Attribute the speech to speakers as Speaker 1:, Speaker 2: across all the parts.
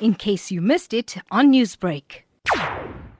Speaker 1: in case you missed it on Newsbreak.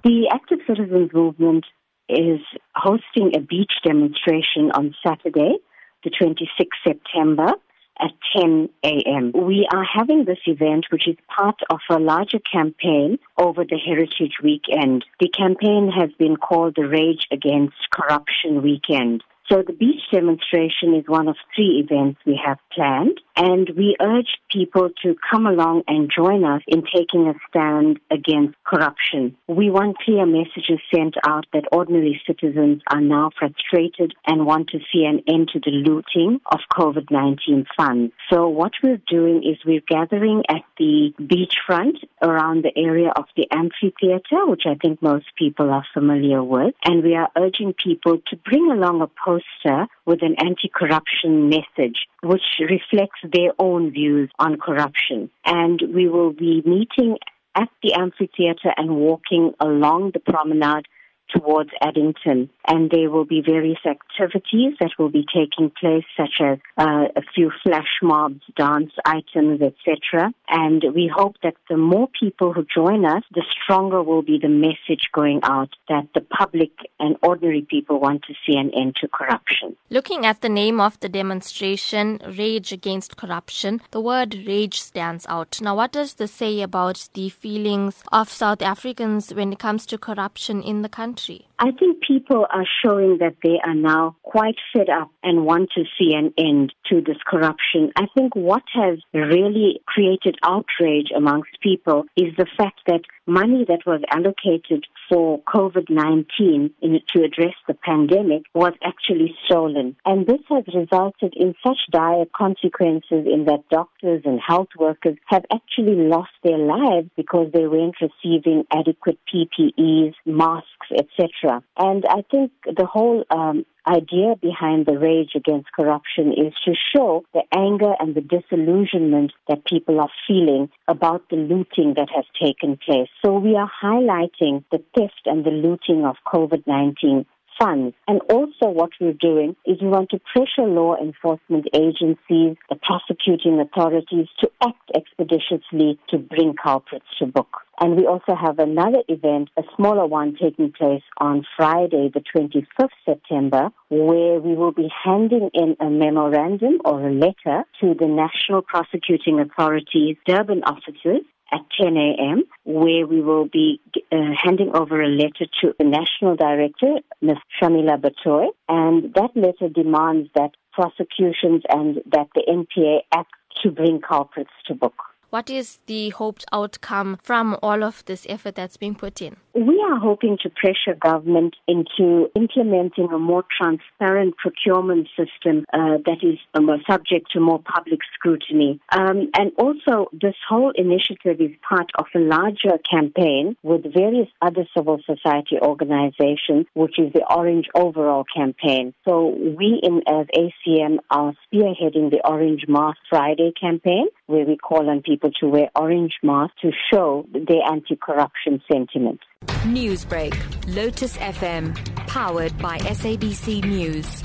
Speaker 2: The Active Citizens Movement is hosting a beach demonstration on Saturday, the 26th September at 10 a.m. We are having this event, which is part of a larger campaign over the Heritage Weekend. The campaign has been called the Rage Against Corruption Weekend. So the beach demonstration is one of three events we have planned, and we urge people to come along and join us in taking a stand against corruption. We want clear messages sent out that ordinary citizens are now frustrated and want to see an end to the looting of COVID-19 funds. So what we're doing is we're gathering at the beachfront around the area of the amphitheater, which I think most people are familiar with, and we are urging people to bring along a poster with an anti-corruption message which reflects their own views on corruption. And we will be meeting at the amphitheater and walking along the promenade towards Addington. And there will be various activities that will be taking place, such as uh, a few flash mobs, dance items, etc. And we hope that the more people who join us, the stronger will be the message going out that the public and ordinary people want to see an end to corruption.
Speaker 3: Looking at the name of the demonstration, Rage Against Corruption, the word rage stands out. Now, what does this say about the feelings of South Africans when it comes to corruption in the country? Country?
Speaker 2: I think people are showing that they are now quite fed up and want to see an end to this corruption. I think what has really created outrage amongst people is the fact that money that was allocated for COVID-19 in, to address the pandemic was actually stolen. And this has resulted in such dire consequences in that doctors and health workers have actually lost their lives because they weren't receiving adequate PPEs, masks, etc. And I think the whole um, idea behind the rage against corruption is to show the anger and the disillusionment that people are feeling about the looting that has taken place. So we are highlighting the theft and the looting of COVID-19 funds. And also what we're doing is we want to pressure law enforcement agencies, the prosecuting authorities to act expeditiously to bring culprits to book. And we also have another event, a smaller one taking place on Friday, the 25th September, where we will be handing in a memorandum or a letter to the National Prosecuting Authorities Durban offices at 10 a.m., where we will be uh, handing over a letter to the National Director, Ms. Shamila Batohi, and that letter demands that prosecutions and that the NPA act to bring culprits to book.
Speaker 3: What is the hoped outcome from all of this effort that's being put in?
Speaker 2: We are hoping to pressure government into implementing a more transparent procurement system uh, that is um, subject to more public scrutiny. Um, and also, this whole initiative is part of a larger campaign with various other civil society organizations, which is the Orange Overall campaign. So we in as ACM are spearheading the Orange Mask Friday campaign, where we call on people to wear orange masks to show their anti-corruption sentiment.
Speaker 4: Newsbreak, Lotus FM, powered by SABC News.